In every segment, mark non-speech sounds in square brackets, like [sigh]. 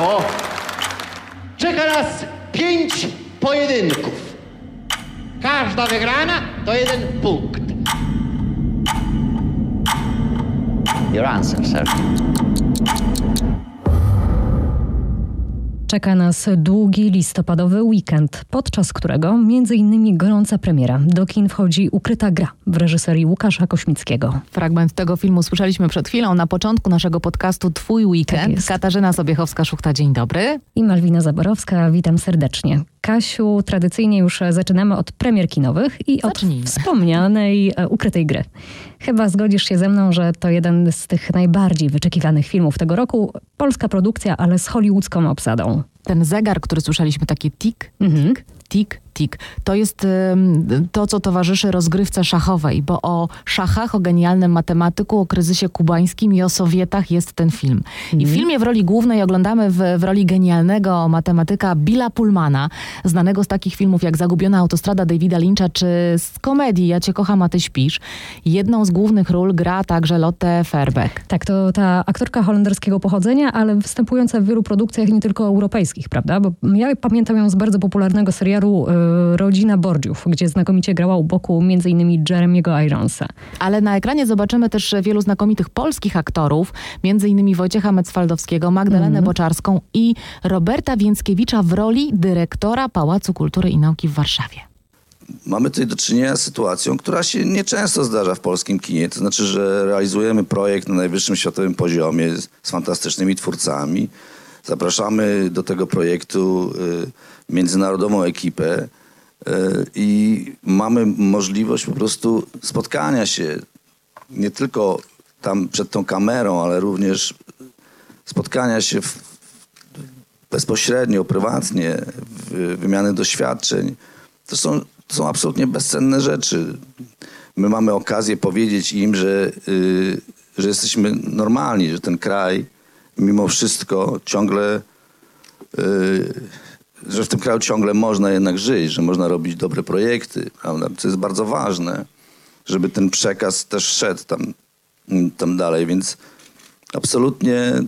Państwo, czeka nas pięć pojedynków. Każda wygrana to jeden punkt. Your answer, sir. Czeka nas długi listopadowy weekend, podczas którego między innymi gorąca premiera. Do kin wchodzi Ukryta gra w reżyserii Łukasza Kośmickiego. Fragment tego filmu słyszeliśmy przed chwilą na początku naszego podcastu Twój Tak Weekend. jest. Katarzyna Sobiechowska-Szuchta, dzień dobry. I Malwina Zaborowska, witam serdecznie. Kasiu, tradycyjnie już zaczynamy od premier kinowych i od Zacznijmy. wspomnianej e, Ukrytej gry. Chyba zgodzisz się ze mną, że to jeden z tych najbardziej wyczekiwanych filmów tego roku. Polska produkcja, ale z hollywoodzką obsadą. Ten zegar, który słyszeliśmy, takie tik, Mhm. tik, tik, To jest to, co towarzyszy rozgrywce szachowej, bo o szachach, o genialnym matematyku, o kryzysie kubańskim i o Sowietach jest ten film. I w filmie w roli głównej oglądamy w, w roli genialnego matematyka Billa Pullmana, znanego z takich filmów jak Zagubiona autostrada Davida Lyncha, czy z komedii Ja cię kocham, a ty śpisz. Jedną z głównych ról gra także Lotte Ferbeck. Tak, to ta aktorka holenderskiego pochodzenia, ale występująca w wielu produkcjach nie tylko europejskich, prawda? Bo ja pamiętam ją z bardzo popularnego serialu e, Rodzina Borgiów, gdzie znakomicie grała u boku m.in. Jeremiego Ironsa. Ale na ekranie zobaczymy też wielu znakomitych polskich aktorów, między innymi Wojciecha Mecwaldowskiego, Magdalenę Boczarską i Roberta Więckiewicza w roli dyrektora Pałacu Kultury i Nauki w Warszawie. Mamy tutaj do czynienia z sytuacją, która się nieczęsto zdarza w polskim kinie. To znaczy, że realizujemy projekt na najwyższym światowym poziomie z, z fantastycznymi twórcami. Zapraszamy do tego projektu y, międzynarodową ekipę y, i mamy możliwość po prostu spotkania się nie tylko tam przed tą kamerą, ale również spotkania się w, bezpośrednio, prywatnie, wymiany doświadczeń. To są, to są absolutnie bezcenne rzeczy. My mamy okazję powiedzieć im, że, y, że jesteśmy normalni, że ten kraj mimo wszystko ciągle, y, że w tym kraju ciągle można jednak żyć, że można robić dobre projekty, prawda? Co jest bardzo ważne, żeby ten przekaz też szedł tam, tam dalej, więc absolutnie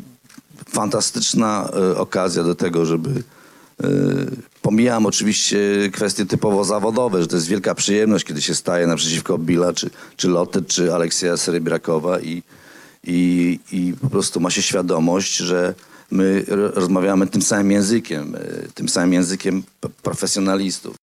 fantastyczna y, okazja do tego, żeby y, pomijam oczywiście kwestie typowo zawodowe, że to jest wielka przyjemność, kiedy się staje naprzeciwko Billa, czy, czy Lotte, czy Aleksieja Serebrakowa i, i, i po prostu ma się świadomość, że my ro- rozmawiamy tym samym językiem, y, tym samym językiem profesjonalistów.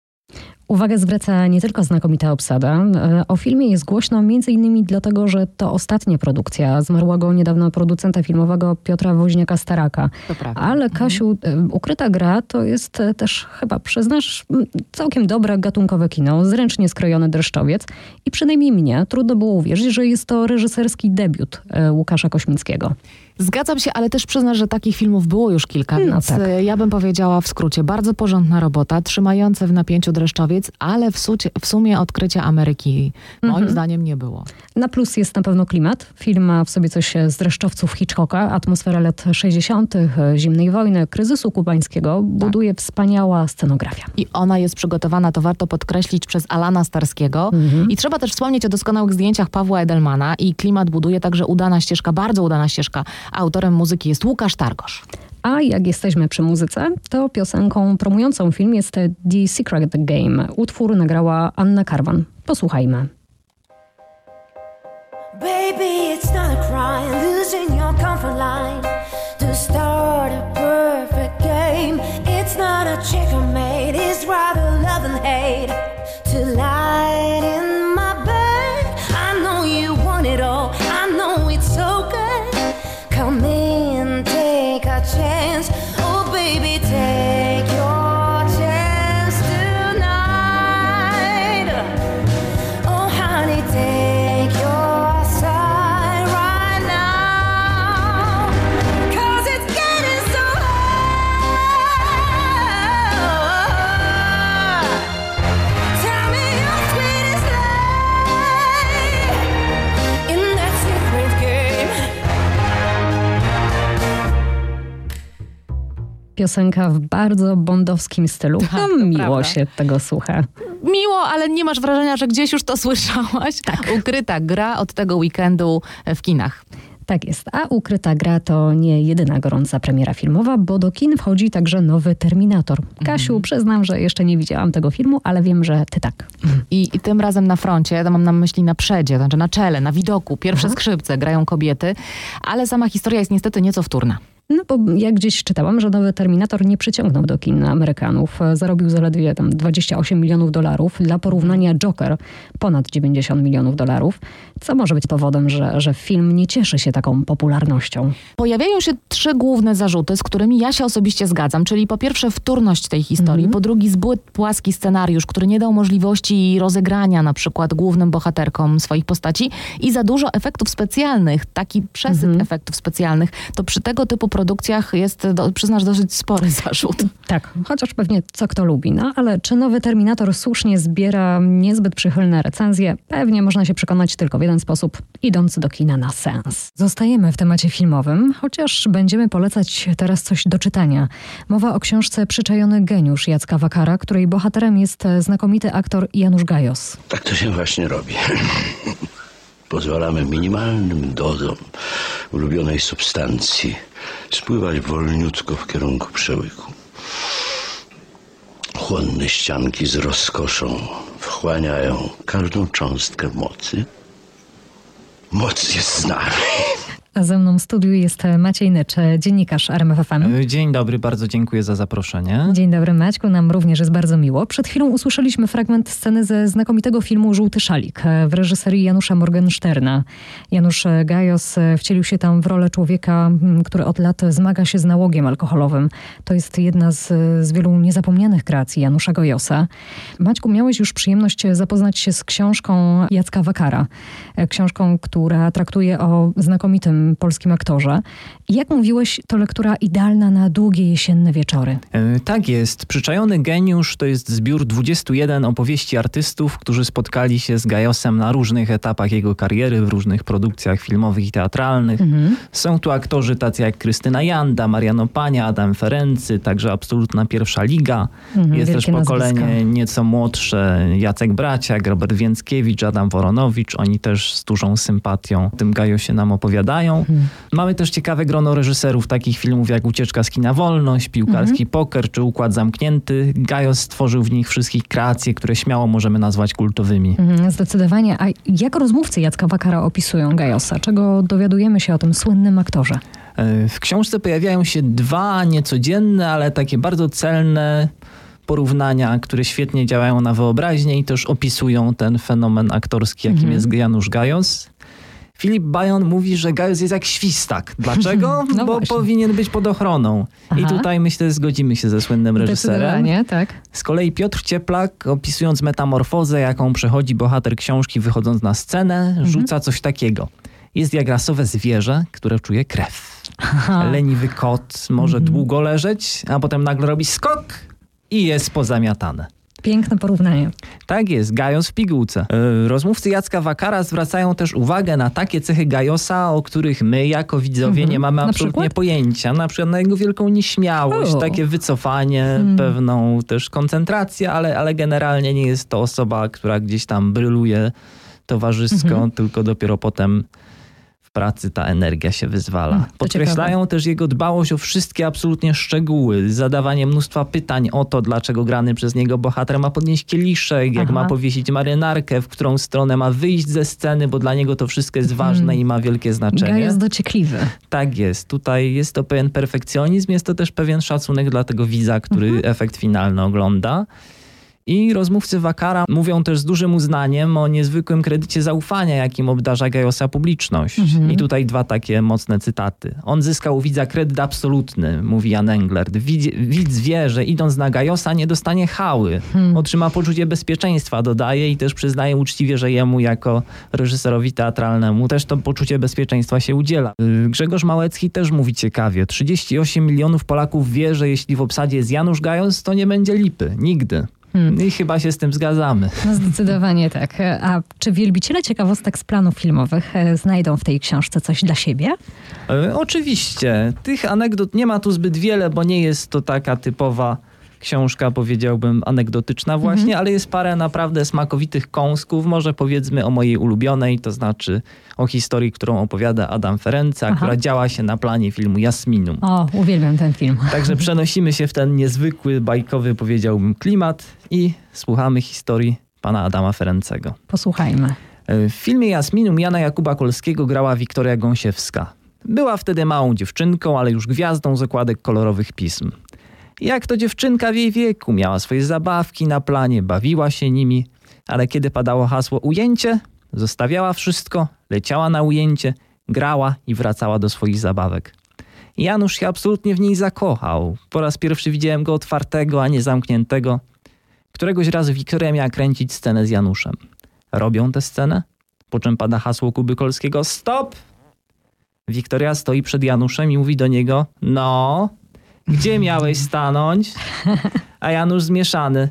Uwagę zwraca nie tylko znakomita obsada. E, O filmie jest głośno m.in. dlatego, że to ostatnia produkcja zmarłego niedawno producenta filmowego Piotra Woźniaka-Staraka. Ale Kasiu, e, Ukryta gra to jest e, też chyba, przyznasz, całkiem dobre gatunkowe kino, zręcznie skrojony dreszczowiec i przynajmniej mnie trudno było uwierzyć, że jest to reżyserski debiut e, Łukasza Kośmickiego. Zgadzam się, ale też przyznasz, że takich filmów było już kilka, No więc tak. ja bym powiedziała w skrócie, bardzo porządna robota, trzymające w napięciu dreszczowiec, ale w, sucie, w sumie odkrycia Ameryki moim Mhm. zdaniem nie było. Na plus jest na pewno klimat. Film ma w sobie coś z dreszczowców Hitchcocka, atmosfera lat 60., e, zimnej wojny, kryzysu kubańskiego. Buduje wspaniała scenografia. I ona jest przygotowana, to warto podkreślić, przez Alana Starskiego. I trzeba też wspomnieć o doskonałych zdjęciach Pawła Edelmana i klimat buduje także udana ścieżka, bardzo udana ścieżka. Autorem muzyki jest Łukasz Targosz. A jak jesteśmy przy muzyce, to piosenką promującą film jest The Secret Game. Utwór nagrała Anna Karwan. Posłuchajmy. Baby, it's not a crime losing your comfort line to start a perfect game. It's not a checkmate, it's rather love and hate to light Piosenka w bardzo bondowskim stylu. Tak, No, to miło prawda. się tego słucha. Miło, ale nie masz wrażenia, że gdzieś już to słyszałaś? [laughs] Tak. Ukryta gra od tego weekendu w kinach. Tak jest. A Ukryta Gra to nie jedyna gorąca premiera filmowa, bo do kin wchodzi także nowy Terminator. Kasiu, przyznam, że jeszcze nie widziałam tego filmu, ale wiem, że ty tak. I, I tym razem na froncie, to mam na myśli na przedzie, znaczy na czele, na widoku, pierwsze skrzypce grają kobiety, ale sama historia jest niestety nieco wtórna. No bo jak gdzieś czytałam, że nowy Terminator nie przyciągnął do kin Amerykanów. Zarobił zaledwie tam 28 milionów dolarów. Dla porównania Joker ponad 90 milionów dolarów. Co może być powodem, że, że film nie cieszy się taką popularnością? Pojawiają się trzy główne zarzuty, z którymi ja się osobiście zgadzam, czyli po pierwsze wtórność tej historii, po drugi zbyt płaski scenariusz, który nie dał możliwości rozegrania na przykład głównym bohaterkom swoich postaci i za dużo efektów specjalnych, taki przesyp efektów specjalnych, to przy tego typu produkcjach jest, do, przyznasz, dosyć spory [laughs] zarzut. Tak, chociaż pewnie co kto lubi, no ale czy nowy Terminator słusznie zbiera niezbyt przychylne recenzje? Pewnie można się przekonać tylko w jeden sposób, idąc do kina na sens. Zostajemy w temacie filmowym, chociaż będziemy polecać teraz coś do czytania. Mowa o książce Przyczajony geniusz Jacka Wakara, której bohaterem jest znakomity aktor Janusz Gajos. Tak to się właśnie robi. [laughs] Pozwalamy minimalnym dozom ulubionej substancji spływać wolniutko w kierunku przełyku. Chłonne ścianki z rozkoszą wchłaniają każdą cząstkę mocy. Moc jest z nami. A ze mną w studiu jest e, Maciej Nycz, e, dziennikarz RMFFM. Dzień dobry, bardzo dziękuję za zaproszenie. Dzień dobry Maćku, nam również jest bardzo miło. Przed chwilą usłyszeliśmy fragment sceny ze znakomitego filmu Żółty Szalik e, w reżyserii Janusza Morgensterna. Janusz e, Gajos e, wcielił się tam w rolę człowieka, który od lat zmaga się z nałogiem alkoholowym. To jest jedna z, z wielu niezapomnianych kreacji Janusza Gajosa. Maćku, miałeś już przyjemność zapoznać się z książką Jacka Wakara. E, Książką, która traktuje o znakomitym polskim aktorze. Jak mówiłeś, to lektura idealna na długie jesienne wieczory. E, Tak jest. Przyczajony geniusz to jest zbiór 21 opowieści artystów, którzy spotkali się z Gajosem na różnych etapach jego kariery, w różnych produkcjach filmowych i teatralnych. Są tu aktorzy tacy jak Krystyna Janda, Mariano Pania, Adam Ferency, także absolutna pierwsza liga. Mhm, jest też pokolenie nazwiska. nieco młodsze, Jacek Braciak, Robert Więckiewicz, Adam Woronowicz. Oni też z dużą sympatią tym Gajosie nam opowiadają. Mamy też ciekawe grono reżyserów takich filmów jak Ucieczka z kina Wolność, Piłkarski Poker czy Układ Zamknięty. Gajos stworzył w nich wszystkich kreacje, które śmiało możemy nazwać kultowymi. Mhm, Zdecydowanie. A jak rozmówcy Jacka Wakara opisują Gajosa? Czego dowiadujemy się o tym słynnym aktorze? E, W książce pojawiają się dwa niecodzienne, ale takie bardzo celne porównania, które świetnie działają na wyobraźnię i też opisują ten fenomen aktorski, jakim jest Janusz Gajos. Filip Bajon mówi, że Gajos jest jak świstak. Dlaczego? [laughs] No Bo właśnie. powinien być pod ochroną. I Aha. tutaj myślę, zgodzimy się ze słynnym reżyserem. Tak. Z kolei Piotr Cieplak, opisując metamorfozę, jaką przechodzi bohater książki wychodząc na scenę, rzuca coś takiego. Jest jak rasowe zwierzę, które czuje krew. Leniwy kot może długo leżeć, a potem nagle robi skok i jest pozamiatane. Piękne porównanie. Tak jest, Gajos w pigułce. E, Rozmówcy Jacka Wakara zwracają też uwagę na takie cechy Gajosa, o których my jako widzowie nie mamy Mhm. Na absolutnie przykład? pojęcia. Na przykład na jego wielką nieśmiałość, O. takie wycofanie, Hmm. pewną też koncentrację, ale, ale generalnie nie jest to osoba, która gdzieś tam bryluje towarzysko, Mhm. tylko dopiero potem w pracy ta energia się wyzwala. Mm, to Podkreślają też jego dbałość o wszystkie absolutnie szczegóły, zadawanie mnóstwa pytań o to, dlaczego grany przez niego bohater ma podnieść kieliszek, jak Aha. ma powiesić marynarkę, w którą stronę ma wyjść ze sceny, bo dla niego to wszystko jest ważne i ma wielkie znaczenie. Gajos dociekliwy. Tak jest. Tutaj jest to pewien perfekcjonizm, jest to też pewien szacunek dla tego widza, który efekt finalny ogląda. I rozmówcy Wakara mówią też z dużym uznaniem o niezwykłym kredycie zaufania, jakim obdarza Gajosa publiczność. I tutaj dwa takie mocne cytaty. On zyskał u widza kredyt absolutny, mówi Jan Englert. Widz, widz wie, że idąc na Gajosa nie dostanie hały. Otrzyma poczucie bezpieczeństwa, dodaje i też przyznaje uczciwie, że jemu jako reżyserowi teatralnemu też to poczucie bezpieczeństwa się udziela. Y, Grzegorz Małecki też mówi ciekawie. 38 milionów Polaków wie, że jeśli w obsadzie jest Janusz Gajos, to nie będzie lipy. Nigdy. I chyba się z tym zgadzamy. No zdecydowanie tak. A czy wielbiciele ciekawostek z planów filmowych e, znajdą w tej książce coś dla siebie? E, oczywiście. Tych anegdot nie ma tu zbyt wiele, bo nie jest to taka typowa książka, powiedziałbym, anegdotyczna właśnie, Mhm. ale jest parę naprawdę smakowitych kąsków. Może powiedzmy o mojej ulubionej, to znaczy o historii, którą opowiada Adam Ferenca, Aha. która działa się na planie filmu Jasminum. O, uwielbiam ten film. [laughs] Także przenosimy się w ten niezwykły, bajkowy, powiedziałbym, klimat i słuchamy historii pana Adama Ferencego. Posłuchajmy. W filmie Jasminum Jana Jakuba Kolskiego grała Wiktoria Gąsiewska. Była wtedy małą dziewczynką, ale już gwiazdą z okładek kolorowych pism. Jak to dziewczynka w jej wieku, miała swoje zabawki na planie, bawiła się nimi, ale kiedy padało hasło ujęcie, zostawiała wszystko, leciała na ujęcie, grała i wracała do swoich zabawek. Janusz się absolutnie w niej zakochał. Po raz pierwszy widziałem go otwartego, a nie zamkniętego. Któregoś razu Wiktoria miała kręcić scenę z Januszem. Robią tę scenę, po czym pada hasło Kuby Kolskiego stop! Wiktoria stoi przed Januszem i mówi do niego no, gdzie miałeś stanąć? A Janusz zmieszany.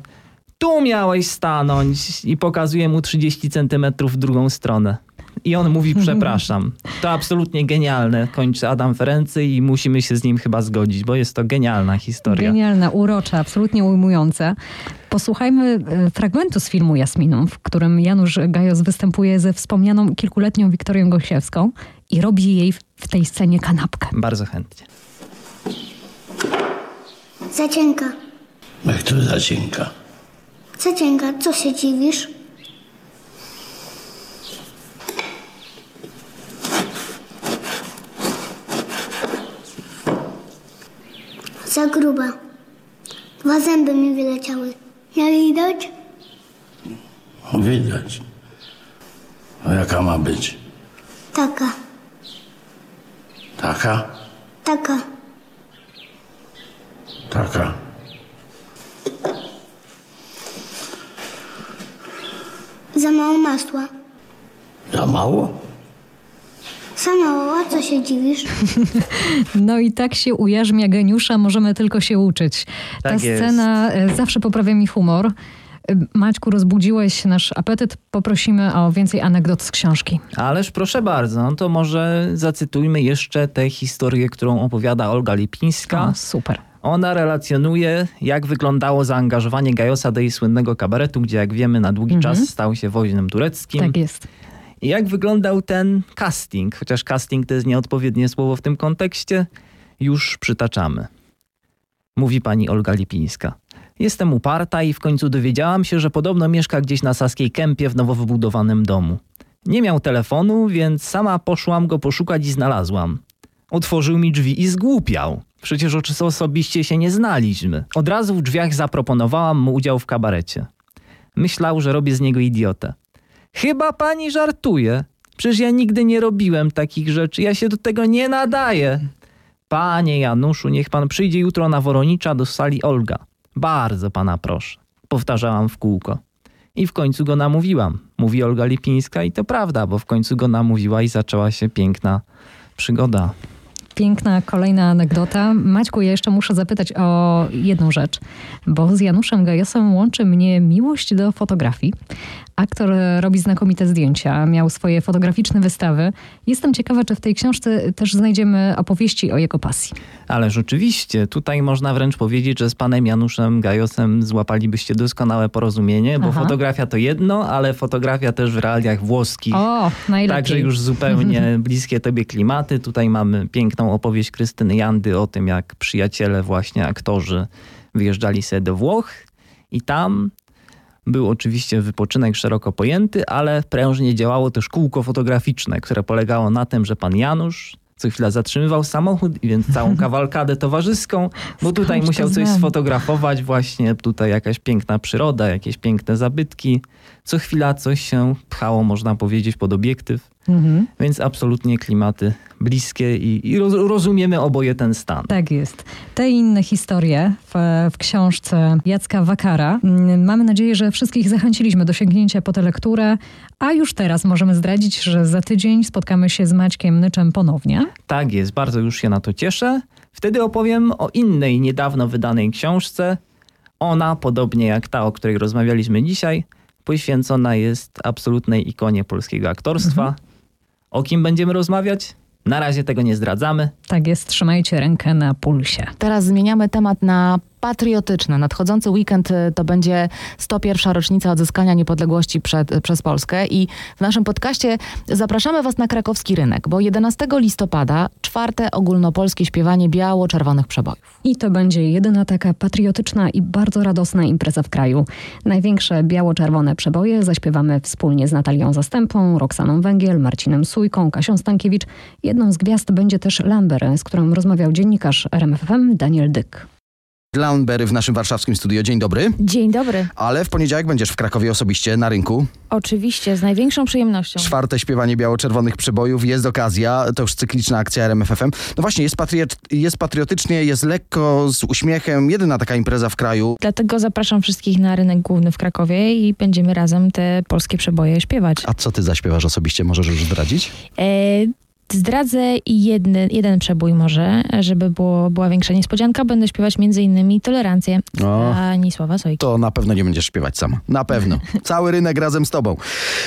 Tu miałeś stanąć i pokazuje mu 30 centymetrów w drugą stronę. I on mówi przepraszam. To absolutnie genialne, kończy Adam Ferency i musimy się z nim chyba zgodzić, bo jest to genialna historia. Genialna, urocza, absolutnie ujmująca. Posłuchajmy e, fragmentu z filmu Jasminum, w którym Janusz Gajos występuje ze wspomnianą kilkuletnią Wiktorią Gosiewską i robi jej w- w tej scenie kanapkę. Bardzo chętnie. Za cienka. Jak to zacienka? Za cienka, co się dziwisz? Za gruba. Dwa zęby mi wyleciały. Nie widać? Widać. A jaka ma być? Taka, Taka? taka. Taka. Za mało masła. Za mało? Za mało, a co się dziwisz? [laughs] No i tak się ujarzmia geniusza, możemy tylko się uczyć. Ta Tak jest. scena e, zawsze poprawia mi humor. E, Maćku, rozbudziłeś nasz apetyt. Poprosimy o więcej anegdot z książki. Ależ proszę bardzo, no to może zacytujmy jeszcze tę historię, którą opowiada Olga Lipińska. O, super. Ona relacjonuje, jak wyglądało zaangażowanie Gajosa do jej słynnego kabaretu, gdzie jak wiemy na długi czas stał się woźnym tureckim. Tak jest. I jak wyglądał ten casting, chociaż casting to jest nieodpowiednie słowo w tym kontekście, już przytaczamy. Mówi pani Olga Lipińska. Jestem uparta i w końcu dowiedziałam się, że podobno mieszka gdzieś na Saskiej Kępie w nowo wybudowanym domu. Nie miał telefonu, więc sama poszłam go poszukać i znalazłam. Otworzył mi drzwi i zgłupiał. Przecież osobiście się nie znaliśmy. Od razu w drzwiach zaproponowałam mu udział w kabarecie. Myślał, że robię z niego idiotę. Chyba pani żartuje. Przecież ja nigdy nie robiłem takich rzeczy. Ja się do tego nie nadaję. Panie Januszu, niech pan przyjdzie jutro na Woronicza do sali Olga. Bardzo pana proszę. Powtarzałam w kółko. I w końcu go namówiłam. Mówi Olga Lipińska i to prawda, bo w końcu go namówiła i zaczęła się piękna przygoda. Piękna kolejna anegdota. Maćku, ja jeszcze muszę zapytać o jedną rzecz, bo z Januszem Gajosem łączy mnie miłość do fotografii. Aktor robi znakomite zdjęcia, miał swoje fotograficzne wystawy. Jestem ciekawa, czy w tej książce też znajdziemy opowieści o jego pasji. Ale rzeczywiście, tutaj można wręcz powiedzieć, że z panem Januszem Gajosem złapalibyście doskonałe porozumienie, bo Aha. fotografia to jedno, ale fotografia też w realiach włoskich. O, najlepiej. Także już zupełnie [laughs] bliskie tobie klimaty. Tutaj mamy piękną opowieść Krystyny Jandy o tym, jak przyjaciele, właśnie aktorzy, wyjeżdżali sobie do Włoch i tam był oczywiście wypoczynek szeroko pojęty, ale prężnie działało też kółko fotograficzne, które polegało na tym, że pan Janusz co chwila zatrzymywał samochód, więc całą [laughs] kawalkadę towarzyską, bo tutaj musiał coś sfotografować, właśnie tutaj jakaś piękna przyroda, jakieś piękne zabytki. Co chwila coś się pchało, można powiedzieć, pod obiektyw. Mhm. Więc absolutnie klimaty bliskie i, i roz, rozumiemy oboje ten stan. Tak jest. Te inne historie w, w książce Jacka Wakara. Mm, Mamy nadzieję, że wszystkich zachęciliśmy do sięgnięcia po tę lekturę, a już teraz możemy zdradzić, że za tydzień spotkamy się z Maćkiem Nyczem ponownie. Tak jest, bardzo już się na to cieszę. Wtedy opowiem o innej, niedawno wydanej książce. Ona, podobnie jak ta, o której rozmawialiśmy dzisiaj, poświęcona jest absolutnej ikonie polskiego aktorstwa. O kim będziemy rozmawiać? Na razie tego nie zdradzamy. Tak jest, trzymajcie rękę na pulsie. Teraz zmieniamy temat na patriotyczne. Nadchodzący weekend y, to będzie 101. rocznica odzyskania niepodległości przed, przez Polskę i w naszym podcaście zapraszamy Was na krakowski rynek, bo 11 listopada czwarte ogólnopolskie śpiewanie biało-czerwonych przebojów. I to będzie jedyna taka patriotyczna i bardzo radosna impreza w kraju. Największe biało-czerwone przeboje zaśpiewamy wspólnie z Natalią Zastępą, Roxaną Węgiel, Marcinem Sujką, Kasią Stankiewicz. Jedną z gwiazd będzie też Lamber, z którą rozmawiał dziennikarz RMFFM Daniel Dyk. Lambery w naszym warszawskim studio. Dzień dobry. Dzień dobry. Ale w poniedziałek będziesz w Krakowie osobiście na rynku. Oczywiście, z największą przyjemnością. Czwarte śpiewanie biało-czerwonych przebojów. Jest okazja, to już cykliczna akcja RMFFM. No właśnie, jest, patriot, jest patriotycznie, jest lekko, z uśmiechem. Jedyna taka impreza w kraju. Dlatego zapraszam wszystkich na rynek główny w Krakowie i będziemy razem te polskie przeboje śpiewać. A co ty zaśpiewasz osobiście? Możesz już zdradzić? E, Zdradzę jedny, jeden przebój może, żeby było, była większa niespodzianka. Będę śpiewać między innymi Tolerancję O. Anisława Sojki. To na pewno nie będziesz śpiewać sama. Na pewno. [laughs] Cały rynek razem z tobą.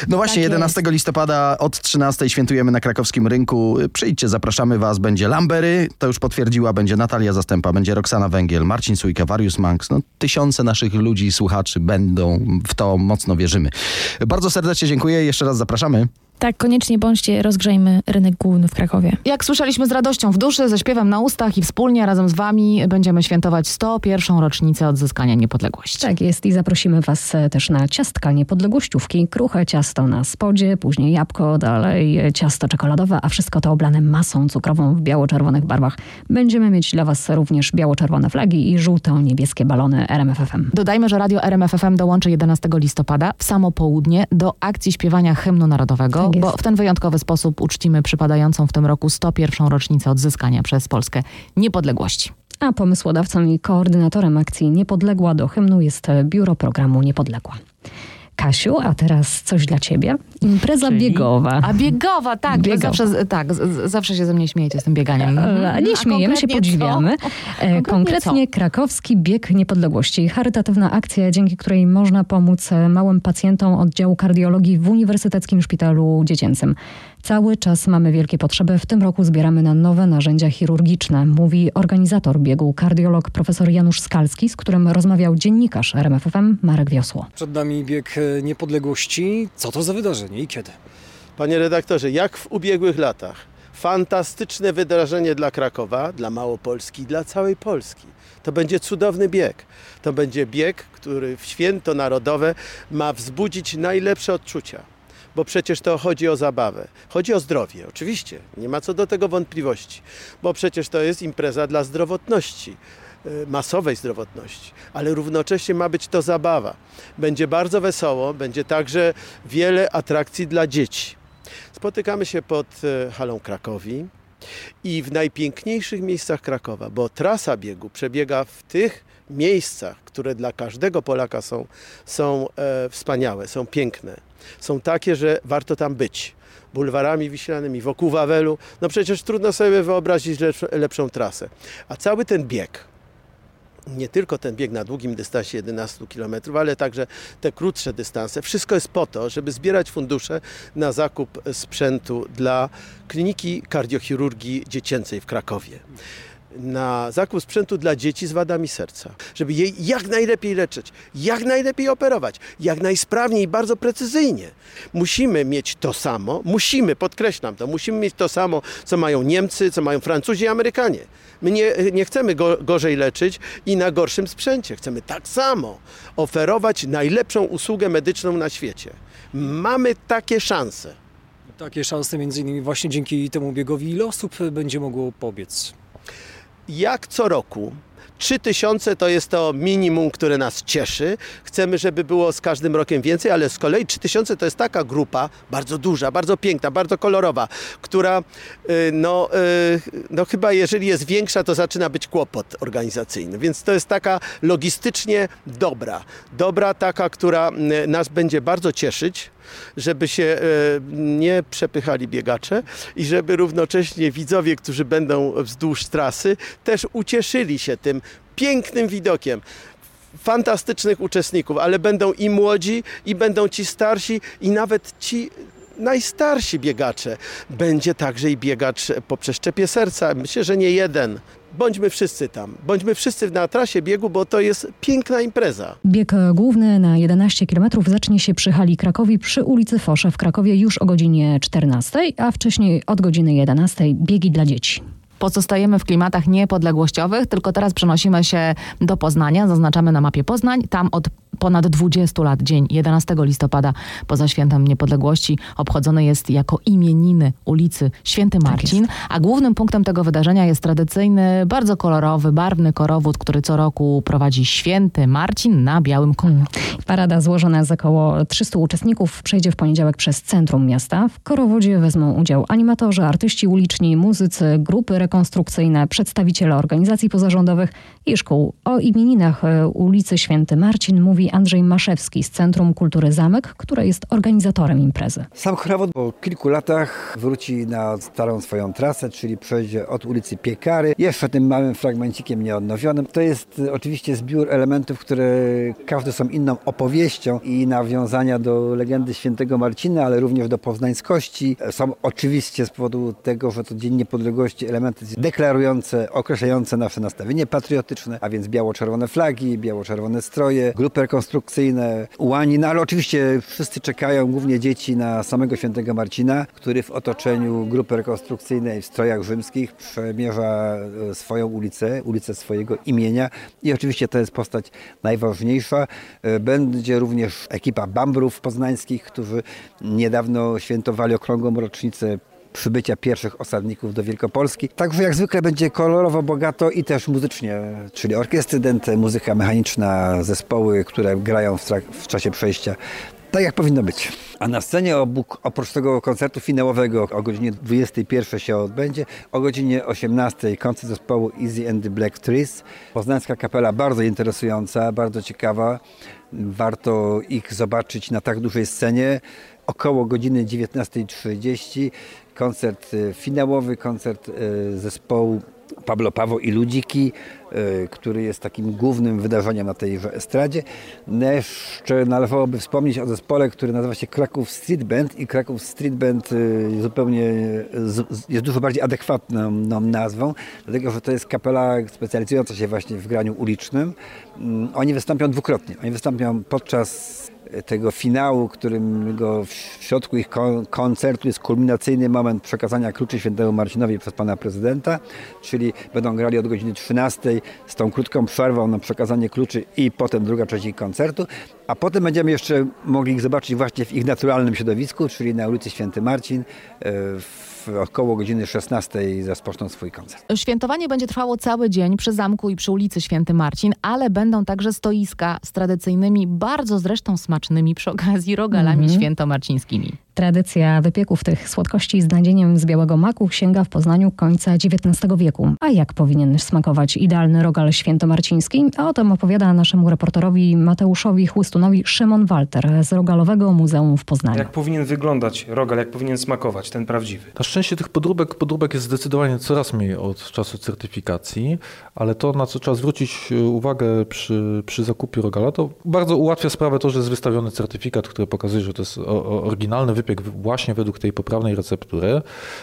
No właśnie, Tak 11 listopada od 13 świętujemy na krakowskim rynku. Przyjdźcie, zapraszamy was. Będzie Lambery, to już potwierdziła, będzie Natalia Zastępa, będzie Roxana Węgiel, Marcin Sujka, Warius Manx. No, tysiące naszych ludzi, słuchaczy będą, w to mocno wierzymy. Bardzo serdecznie dziękuję, jeszcze raz zapraszamy. Tak, koniecznie bądźcie, rozgrzejmy rynek główny w Krakowie. Jak słyszeliśmy z radością w duszy, ze śpiewem na ustach i wspólnie razem z Wami będziemy świętować 101. rocznicę odzyskania niepodległości. Tak jest i zaprosimy Was e, też na ciastka niepodległościówki. Kruche ciasto na spodzie, później jabłko, dalej ciasto czekoladowe, a wszystko to oblane masą cukrową w biało-czerwonych barwach. Będziemy mieć dla Was również biało-czerwone flagi i żółto-niebieskie balony RMFFM. Dodajmy, że radio RMFFM dołączy 11 listopada w samo południe do akcji śpiewania hymnu narodowego, Tak bo w ten wyjątkowy sposób uczcimy przypadającą w tym roku 101. rocznicę odzyskania przez Polskę niepodległości. A pomysłodawcą i koordynatorem akcji Niepodległa do hymnu jest Biuro Programu Niepodległa. Kasiu, a teraz coś dla ciebie. Impreza Czyli? biegowa. A biegowa, tak. Biegowa. Zawsze, tak, z- zawsze się ze mnie śmiejecie z tym bieganiem. A nie A śmiejemy się, konkretnie podziwiamy. co? E, Konkretnie krakowski bieg niepodległości. Charytatywna akcja, dzięki której można pomóc e, małym pacjentom oddziału kardiologii w Uniwersyteckim Szpitalu Dziecięcym. Cały czas mamy wielkie potrzeby. W tym roku zbieramy na nowe narzędzia chirurgiczne, mówi organizator biegu, kardiolog profesor Janusz Skalski, z którym rozmawiał dziennikarz RMFFM Marek Wiosło. Przed nami bieg e, niepodległości. Co to za wydarzenie i kiedy? Panie redaktorze, jak w ubiegłych latach, fantastyczne wydarzenie dla Krakowa, dla Małopolski, dla całej Polski. To będzie cudowny bieg. To będzie bieg, który w święto narodowe ma wzbudzić najlepsze odczucia. Bo przecież to chodzi o zabawę, chodzi o zdrowie, oczywiście, nie ma co do tego wątpliwości, bo przecież to jest impreza dla zdrowotności, y, masowej zdrowotności, ale równocześnie ma być to zabawa. Będzie bardzo wesoło, będzie także wiele atrakcji dla dzieci. Spotykamy się pod e, halą Krakowi i w najpiękniejszych miejscach Krakowa, bo trasa biegu przebiega w tych miejscach, które dla każdego Polaka są, są e, wspaniałe, są piękne. Są takie, że warto tam być. Bulwarami wiślanymi, wokół Wawelu. No przecież trudno sobie wyobrazić lepszą, lepszą trasę. A cały ten bieg, nie tylko ten bieg na długim dystansie 11 km, ale także te krótsze dystanse. Wszystko jest po to, żeby zbierać fundusze na zakup sprzętu dla Kliniki Kardiochirurgii Dziecięcej w Krakowie. Na zakup sprzętu dla dzieci z wadami serca, żeby jej jak najlepiej leczyć, jak najlepiej operować, jak najsprawniej i bardzo precyzyjnie. Musimy mieć to samo, musimy, podkreślam to, musimy mieć to samo, co mają Niemcy, co mają Francuzi i Amerykanie. My nie, nie chcemy go, gorzej leczyć i na gorszym sprzęcie. Chcemy tak samo oferować najlepszą usługę medyczną na świecie. Mamy takie szanse. Takie szanse między innymi właśnie dzięki temu biegowi. Ile osób będzie mogło pobiec? Jak co roku 3000 to jest to minimum, które nas cieszy. Chcemy, żeby było z każdym rokiem więcej, ale z kolei 3000 to jest taka grupa bardzo duża, bardzo piękna, bardzo kolorowa, która y, no, y, no chyba jeżeli jest większa, to zaczyna być kłopot organizacyjny. Więc to jest taka logistycznie dobra. Dobra taka, która y, nas będzie bardzo cieszyć żeby się e, nie przepychali biegacze i żeby równocześnie widzowie, którzy będą wzdłuż trasy, też ucieszyli się tym pięknym widokiem fantastycznych uczestników, ale będą i młodzi, i będą ci starsi, i nawet ci najstarsi biegacze. Będzie także i biegacz po przeszczepie serca. Myślę, że nie jeden. Bądźmy wszyscy tam. Bądźmy wszyscy na trasie biegu, bo to jest piękna impreza. Bieg główny na 11 km zacznie się przy hali Krakowi przy ulicy Fosza w Krakowie już o godzinie 14, a wcześniej od godziny 11 biegi dla dzieci. Pozostajemy w klimatach niepodległościowych, tylko teraz przenosimy się do Poznania. Zaznaczamy na mapie Poznań. Tam od ponad 20 lat, dzień 11 listopada, poza świętem niepodległości, obchodzony jest jako imieniny ulicy Święty Marcin. a głównym punktem tego wydarzenia jest tradycyjny, bardzo kolorowy, barwny korowód, który co roku prowadzi Święty Marcin na białym koniu. Parada złożona z około 300 uczestników przejdzie w poniedziałek przez centrum miasta. W korowodzie wezmą udział animatorzy, artyści uliczni, muzycy, grupy rekonstrukcyjne, przedstawiciele organizacji pozarządowych i szkół. O imieninach e, ulicy Święty Marcin mówi Andrzej Maszewski z Centrum Kultury Zamek, które jest organizatorem imprezy. Sam chorawod po kilku latach wróci na starą swoją trasę, czyli przejdzie od ulicy Piekary, jeszcze tym małym fragmencikiem nieodnowionym. To jest oczywiście zbiór elementów, które każde są inną opowieścią i nawiązania do legendy świętego Marcina, ale również do poznańskości. Są oczywiście z powodu tego, że to Dzień Niepodległości elementy deklarujące, określające nasze nastawienie patriotyczne, a więc biało-czerwone flagi, biało-czerwone stroje, grupy rekonstrukcyjne, ułani, no ale oczywiście wszyscy czekają, głównie dzieci, na samego świętego Marcina, który w otoczeniu grupy rekonstrukcyjnej w strojach rzymskich przemierza e, swoją ulicę, ulicę swojego imienia i oczywiście to jest postać najważniejsza. E, Będzie również ekipa Bambrów poznańskich, którzy niedawno świętowali okrągłą rocznicę przybycia pierwszych osadników do Wielkopolski. Także jak zwykle będzie kolorowo, bogato i też muzycznie, czyli orkiestry dęte, muzyka mechaniczna, zespoły, które grają w, w czasie przejścia. Tak jak powinno być. A na scenie obok, oprócz tego koncertu finałowego o godzinie 21 się odbędzie, o godzinie 18 koncert zespołu Easy and the Black Trees. Poznańska kapela bardzo interesująca, bardzo ciekawa. Warto ich zobaczyć na tak dużej scenie. Około godziny 19.30 koncert e, finałowy, koncert e, zespołu Pablo Pawo i Ludziki, e, który jest takim głównym wydarzeniem na tej estradzie. Jeszcze należałoby wspomnieć o zespole, który nazywa się Kraków Street Band i Kraków Street Band zupełnie jest dużo bardziej adekwatną nazwą, dlatego że to jest kapela specjalizująca się właśnie w graniu ulicznym. Mm, oni wystąpią dwukrotnie. Oni wystąpią podczas tego finału, którym go w środku ich koncertu jest kulminacyjny moment przekazania kluczy świętemu Marcinowi przez pana prezydenta, czyli będą grali od godziny 13 z tą krótką przerwą na przekazanie kluczy i potem druga część ich koncertu, a potem będziemy jeszcze mogli ich zobaczyć właśnie w ich naturalnym środowisku, czyli na ulicy Święty Marcin e, w około godziny 16 rozpoczną swój koncert. Świętowanie będzie trwało cały dzień przy zamku i przy ulicy Święty Marcin, ale będą także stoiska z tradycyjnymi, bardzo zresztą smacznymi przy okazji rogalami mm -hmm. świętomarcińskimi. Tradycja wypieków tych słodkości z nadzieniem z białego maku sięga w Poznaniu końca XIX wieku. A jak powinien smakować idealny rogal świętomarciński? A o tym opowiada naszemu reporterowi Mateuszowi Chłystunowi Szymon Walter z Rogalowego Muzeum w Poznaniu. Jak powinien wyglądać rogal, jak powinien smakować ten prawdziwy? Na szczęście tych podróbek, podróbek jest zdecydowanie coraz mniej od czasu certyfikacji, ale to na co trzeba zwrócić uwagę przy, przy zakupie rogala, to bardzo ułatwia sprawę to, że jest wystawiony certyfikat, który pokazuje, że to jest oryginalny wypiek właśnie według tej poprawnej receptury,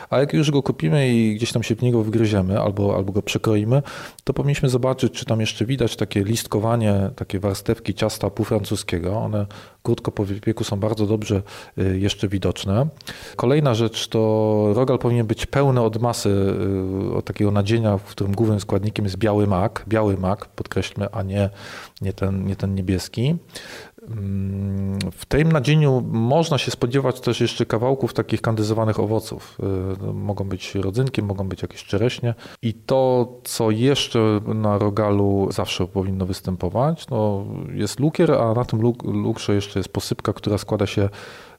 a jak już go kupimy i gdzieś tam się w niego wgryziemy albo, albo go przekroimy, to powinniśmy zobaczyć, czy tam jeszcze widać takie listkowanie, takie warstewki ciasta półfrancuskiego. One krótko po wypieku są bardzo dobrze y, jeszcze widoczne. Kolejna rzecz to rogal powinien być pełny od masy, y, od takiego nadzienia, w którym głównym składnikiem jest biały mak, biały mak, podkreślmy, a nie, nie, ten, nie ten niebieski. W tym nadzieniu można się spodziewać też jeszcze kawałków takich kandyzowanych owoców. Y, mogą być rodzynki, mogą być jakieś czereśnie. I to, co jeszcze na rogalu zawsze powinno występować, no jest lukier, a na tym lukrze jeszcze jest posypka, która składa się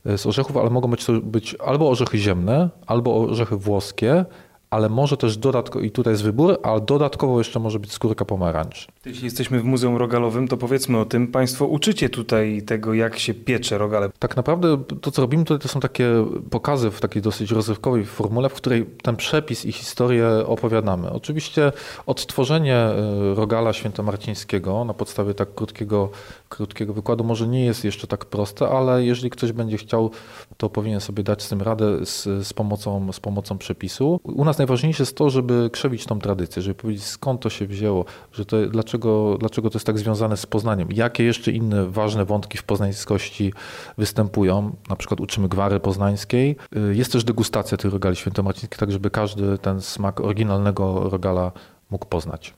z orzechów, ale mogą być, być albo orzechy ziemne, albo orzechy włoskie, ale może też dodatkowo, i tutaj jest wybór, ale dodatkowo jeszcze może być skórka pomarańczy. Jeśli jesteśmy w Muzeum Rogalowym, to powiedzmy o tym. Państwo uczycie tutaj tego, jak się piecze rogale. Tak naprawdę to, co robimy tutaj, to są takie pokazy w takiej dosyć rozrywkowej formule, w której ten przepis i historię opowiadamy. Oczywiście odtworzenie e, rogala świętomarcińskiego na podstawie tak krótkiego, krótkiego wykładu może nie jest jeszcze tak proste, ale jeżeli ktoś będzie chciał, to powinien sobie dać z tym radę z, z, pomocą, z pomocą przepisu. U nas najważniejsze jest to, żeby krzewić tą tradycję, żeby powiedzieć skąd to się wzięło, że to, dlaczego, dlaczego to jest tak związane z Poznaniem, jakie jeszcze inne ważne wątki w poznańskości występują. Na przykład uczymy gwary poznańskiej. Jest też degustacja tych rogali świętomarcińskich, tak żeby każdy ten smak oryginalnego rogala mógł poznać.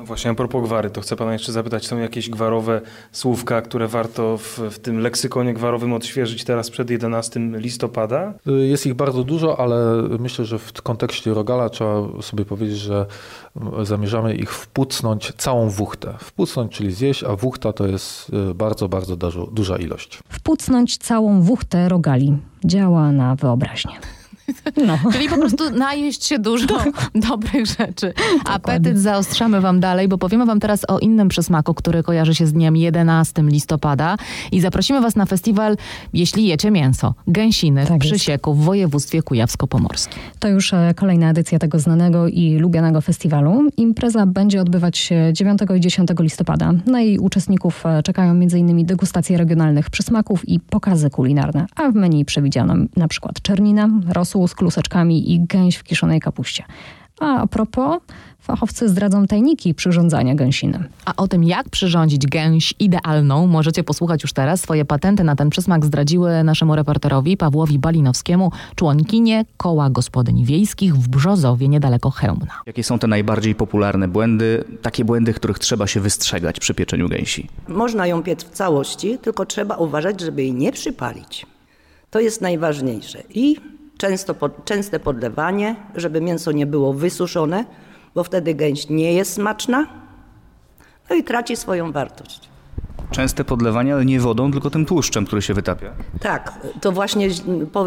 No właśnie, a propos gwary, to chcę pana jeszcze zapytać, są jakieś gwarowe słówka, które warto w, w tym leksykonie gwarowym odświeżyć teraz przed 11 listopada? Y, Jest ich bardzo dużo, ale myślę, że w kontekście rogala trzeba sobie powiedzieć, że zamierzamy ich wpucnąć całą wuchtę. Wpucnąć, czyli zjeść, a wuchta to jest y, bardzo, bardzo dużo, duża ilość. Wpucnąć całą wuchtę rogali. Działa na wyobraźnię. [laughs] No. Czyli po prostu najeść się dużo [laughs] dobrych rzeczy. Apetyt zaostrzamy wam dalej, bo powiemy wam teraz o innym przysmaku, który kojarzy się z dniem 11 listopada i zaprosimy was na festiwal, jeśli jecie mięso, gęsiny w Przysieku w województwie kujawsko-pomorskim. To już e, kolejna edycja tego znanego i lubianego festiwalu. Impreza będzie odbywać się 9 i 10 listopada. Na jej uczestników e, czekają m.in. degustacje regionalnych przysmaków i pokazy kulinarne, a w menu przewidziano na przykład czernina, rosół z kluseczkami i gęś w kiszonej kapuście. A a propos, fachowcy zdradzą tajniki przyrządzania gęsiny. A o tym, jak przyrządzić gęś idealną, możecie posłuchać już teraz. Swoje patenty na ten przysmak zdradziły naszemu reporterowi Pawłowi Balinowskiemu członkinie Koła Gospodyń Wiejskich w Brzozowie, niedaleko Chełmna. Jakie są te najbardziej popularne błędy, takie błędy, których trzeba się wystrzegać przy pieczeniu gęsi? Można ją piec w całości, tylko trzeba uważać, żeby jej nie przypalić. To jest najważniejsze. I często pod, częste podlewanie, żeby mięso nie było wysuszone, bo wtedy gęś nie jest smaczna, no i traci swoją wartość. Częste podlewanie, ale nie wodą, tylko tym tłuszczem, który się wytapia. Tak, to właśnie po,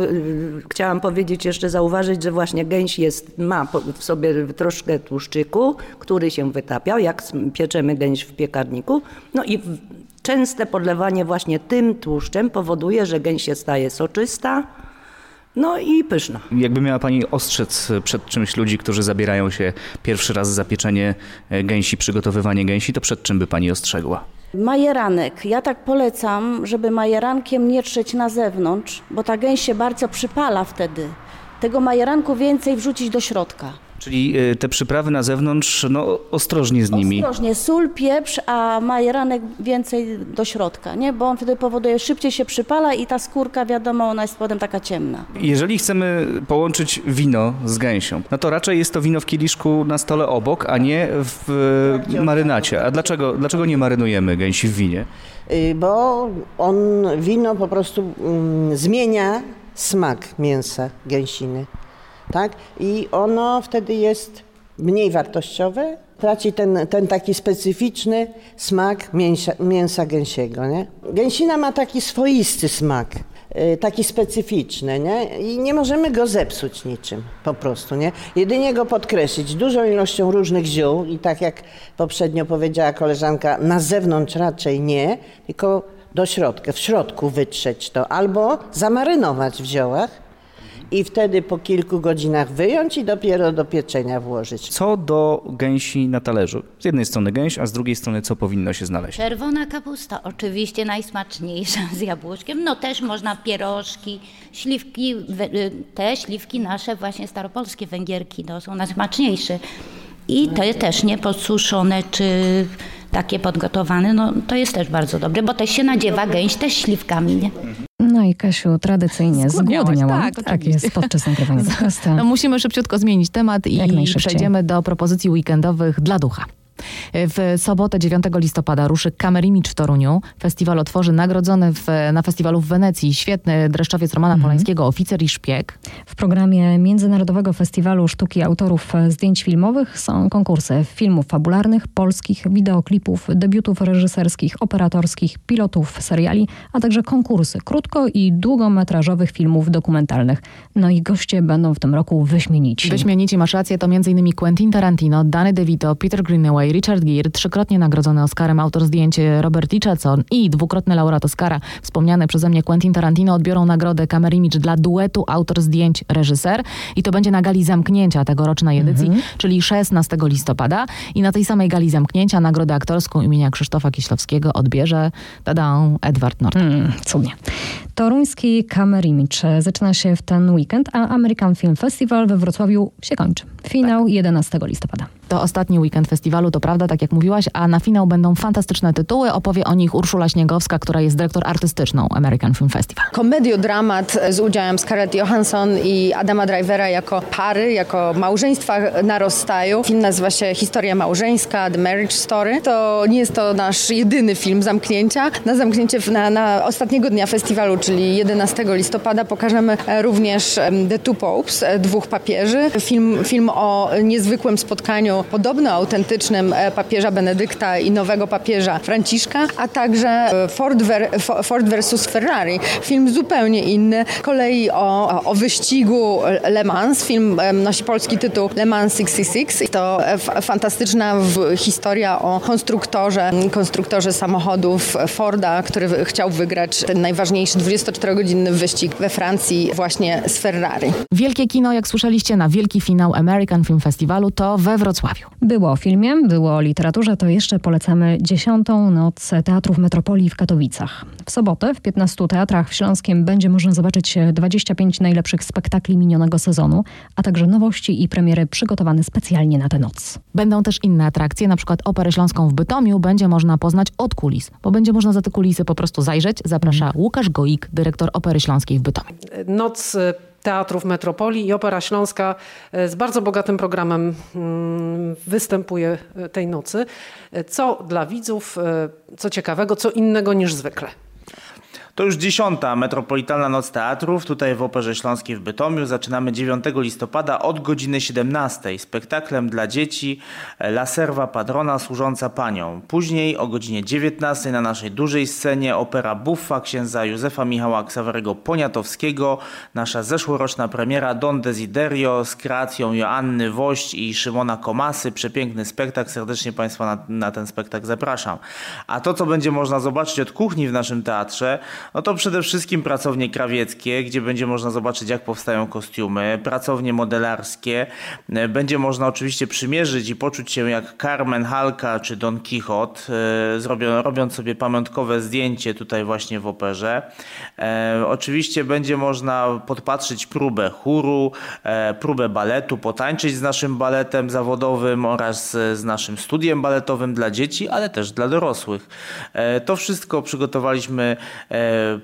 chciałam powiedzieć jeszcze, zauważyć, że właśnie gęś jest, ma w sobie troszkę tłuszczyku, który się wytapia, jak pieczemy gęś w piekarniku. No i częste podlewanie właśnie tym tłuszczem powoduje, że gęś się staje soczysta, no i pyszna. Jakby miała Pani ostrzec przed czymś ludzi, którzy zabierają się pierwszy raz za pieczenie e, gęsi, przygotowywanie gęsi, to przed czym by Pani ostrzegła? Majeranek. Ja tak polecam, żeby majerankiem nie trzeć na zewnątrz, bo ta gęś się bardzo przypala wtedy. Tego majeranku więcej wrzucić do środka. Czyli e, te przyprawy na zewnątrz, no ostrożnie z nimi. Ostrożnie, sól, pieprz, a majeranek więcej do środka, nie? Bo on wtedy powoduje, szybciej się przypala i ta skórka, wiadomo, ona jest potem taka ciemna. Jeżeli chcemy połączyć wino z gęsią, no to raczej jest to wino w kieliszku na stole obok, a nie w marynacie. A dlaczego, dlaczego nie marynujemy gęsi w winie? Y, bo on, wino po prostu mm, zmienia smak mięsa gęsiny, tak? I ono wtedy jest mniej wartościowe, traci ten, ten taki specyficzny smak mięsa, mięsa gęsiego, nie? Gęsina ma taki swoisty smak, y, taki specyficzny, nie? I nie możemy go zepsuć niczym, po prostu, nie? Jedynie go podkreślić dużą ilością różnych ziół i tak jak poprzednio powiedziała koleżanka, na zewnątrz raczej nie, tylko do środka, w środku wytrzeć to, albo zamarynować w ziołach i wtedy po kilku godzinach wyjąć i dopiero do pieczenia włożyć. Co do gęsi na talerzu? Z jednej strony gęś, a z drugiej strony co powinno się znaleźć? Czerwona kapusta, oczywiście najsmaczniejsza z jabłuszkiem. No też można pierożki, śliwki, y, te śliwki nasze właśnie staropolskie węgierki, to są najsmaczniejsze. I to jest też nie podsuszone czy takie podgotowane, no to jest też bardzo dobre, bo też się nadziewa gęś też śliwkami, nie? No i Kasiu, tradycyjnie zgłodniałam. tak, tak jest, podczas nagrywania [laughs] podcastu. No musimy szybciutko zmienić temat i przejdziemy do propozycji weekendowych dla ducha. W sobotę 9 listopada ruszy Kamerimicz w Toruniu. Festiwal otworzy nagrodzony w, na festiwalu w Wenecji świetny dreszczowiec Romana Polańskiego, Oficer i Szpieg. W programie Międzynarodowego Festiwalu Sztuki Autorów Zdjęć Filmowych są konkursy filmów fabularnych, polskich, wideoklipów, debiutów reżyserskich, operatorskich, pilotów seriali, a także konkursy krótko- i długometrażowych filmów dokumentalnych. No i goście będą w tym roku wyśmienici. Wyśmienici, masz rację, to m.in. Quentin Tarantino, Danny DeVito, Peter Greenaway, Richard Gere, trzykrotnie nagrodzony Oscarem autor zdjęć Robert Richardson i dwukrotny laureat Oscara, wspomniany przeze mnie Quentin Tarantino, odbiorą nagrodę Camerimage dla duetu autor zdjęć reżyser i to będzie na gali zamknięcia tegorocznej edycji, czyli 16 listopada i na tej samej gali zamknięcia nagrodę aktorską imienia Krzysztofa Kieślowskiego odbierze, tada, Edward Norton. Mm, cudnie. Toruński Kamerimicz zaczyna się w ten weekend, a American Film Festival we Wrocławiu się kończy. Finał 11 listopada. To ostatni weekend festiwalu, to prawda, tak jak mówiłaś, a na finał będą fantastyczne tytuły. Opowie o nich Urszula Śniegowska, która jest dyrektor artystyczną American Film Festival. Komediodramat z udziałem Scarlett Johansson i Adama Drivera jako pary, jako małżeństwa na rozstaju. Film nazywa się Historia małżeńska, The Marriage Story. To nie jest to nasz jedyny film zamknięcia. Na zamknięcie na, na ostatniego dnia festiwalu, czyli 11 listopada, pokażemy również em, The Two Popes, e, dwóch papieży. Film, film o niezwykłym spotkaniu, podobno autentycznym e, papieża Benedykta i nowego papieża Franciszka, a także e, Ford, ver, Fo- Ford versus Ferrari. Film zupełnie inny, kolei o, o wyścigu Le Mans. Film em, nosi polski tytuł Le Mans 66. To e, fantastyczna historia o konstruktorze, konstruktorze samochodów Forda, który chciał wygrać ten najważniejszy 24-godzinny wyścig we Francji właśnie z Ferrari. Wielkie kino, jak słyszeliście, na wielki finał American Film Festivalu to we Wrocławiu. Było o filmie, było o literaturze, to jeszcze polecamy dziesiątą noc Teatrów Metropolii w Katowicach. W sobotę w 15 teatrach w Śląskiem będzie można zobaczyć 25 najlepszych spektakli minionego sezonu, a także nowości i premiery przygotowane specjalnie na tę noc. Będą też inne atrakcje, na przykład Operę Śląską w Bytomiu będzie można poznać od kulis, bo będzie można za te kulisy po prostu zajrzeć. Zaprasza Łukasz Goik, dyrektor Opery Śląskiej w Bytomiu. Noc Teatrów Metropolii i Opera Śląska e, z bardzo bogatym programem mm, występuje e, tej nocy. E, Co dla widzów, co ciekawego, co innego niż zwykle. To już dziesiąta Metropolitalna Noc Teatrów, tutaj w Operze Śląskiej w Bytomiu. Zaczynamy 9 listopada od godziny 17 spektaklem dla dzieci La Serva Padrona służąca panią. Później o godzinie 19 na naszej dużej scenie opera Buffa księdza Józefa Michała Ksawerego Poniatowskiego. Nasza zeszłoroczna premiera Don Desiderio z kreacją Joanny Wość i Szymona Komasy. Przepiękny spektakl, serdecznie Państwa na, na ten spektakl zapraszam. A to, co będzie można zobaczyć od kuchni w naszym teatrze, no to przede wszystkim pracownie krawieckie, gdzie będzie można zobaczyć, jak powstają kostiumy, pracownie modelarskie. E, Będzie można oczywiście przymierzyć i poczuć się jak Carmen Halka czy Don Quixote, e, robiąc sobie pamiątkowe zdjęcie tutaj właśnie w operze. E, oczywiście będzie można podpatrzeć próbę chóru, próbę baletu, potańczyć z naszym baletem zawodowym oraz z naszym studiem baletowym dla dzieci, ale też dla dorosłych. To wszystko przygotowaliśmy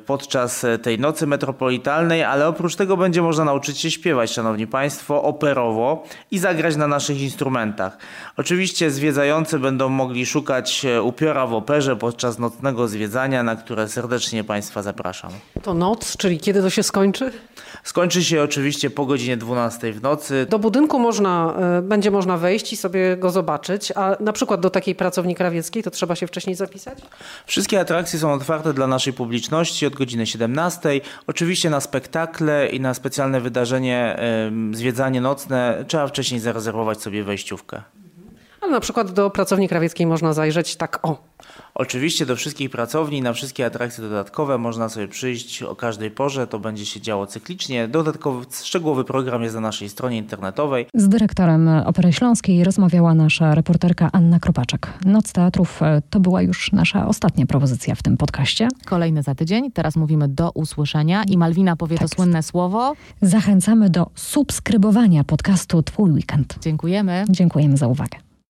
podczas tej nocy metropolitalnej, ale oprócz tego będzie można nauczyć się śpiewać, szanowni państwo, operowo i zagrać na naszych instrumentach. Oczywiście zwiedzający będą mogli szukać e, upiora w operze podczas nocnego zwiedzania, na które serdecznie państwa zapraszam. To noc, czyli kiedy to się skończy? Skończy się oczywiście po godzinie 12 w nocy. Do budynku można, e, będzie można wejść i sobie go zobaczyć, a na przykład do takiej pracowni krawieckiej to trzeba się wcześniej zapisać? Wszystkie atrakcje są otwarte dla naszej publiczności od godziny 17. Oczywiście na spektakle i na specjalne wydarzenie, zwiedzanie nocne, trzeba wcześniej zarezerwować sobie wejściówkę. Ale na przykład do pracowni krawieckiej można zajrzeć tak o. Oczywiście do wszystkich pracowni, na wszystkie atrakcje dodatkowe można sobie przyjść o każdej porze, to będzie się działo cyklicznie. Dodatkowy, szczegółowy program jest na naszej stronie internetowej. Z dyrektorem Opery Śląskiej rozmawiała nasza reporterka Anna Kropaczek. Noc Teatrów e, to była już nasza ostatnia propozycja w tym podcaście. Kolejny za tydzień. Teraz mówimy do usłyszenia i Malwina powie to słynne słowo. Zachęcamy do subskrybowania podcastu Twój Weekend. Dziękujemy. Dziękujemy za uwagę.